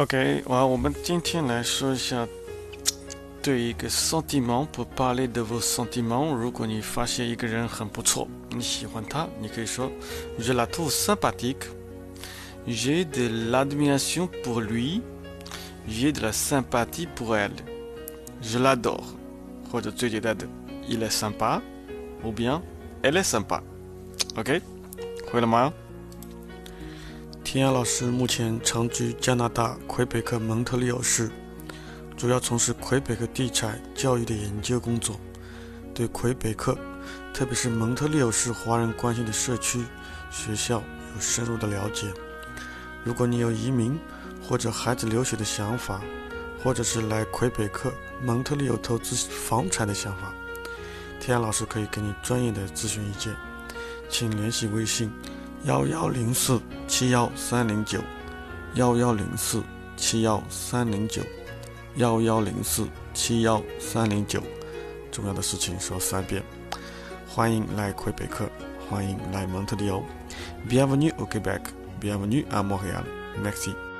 OK，完，我们今天来说一下对一个 sentiment pour parler de vos sentiments。如果你发现一个人很不错，你喜欢他，你可以说 Je la trouve sympathique. J'ai de l'admiration pour lui. J'ai de la sympathie pour elle. Je l'adore. 或者最简单的，Il est sympa，ou bien Elle est sympa。OK，会了吗？ 田亚老师目前长居加拿大魁北克蒙特利尔市，主要从事魁北克地产教育的研究工作，对魁北克，特别是蒙特利尔市华人关心的社区、学校有深入的了解。如果你有移民或者孩子留学的想法，或者是来魁北克蒙特利尔投资房产的想法，天亚老师可以给你专业的咨询意见，请联系微信。幺幺零四七幺三零九，幺幺零四七幺三零九，幺幺零四七幺三零九。重要的事情说三遍。欢迎来魁北克，欢迎来蒙特利尔。Bienvenue au Québec, bienvenue à Montréal. Merci.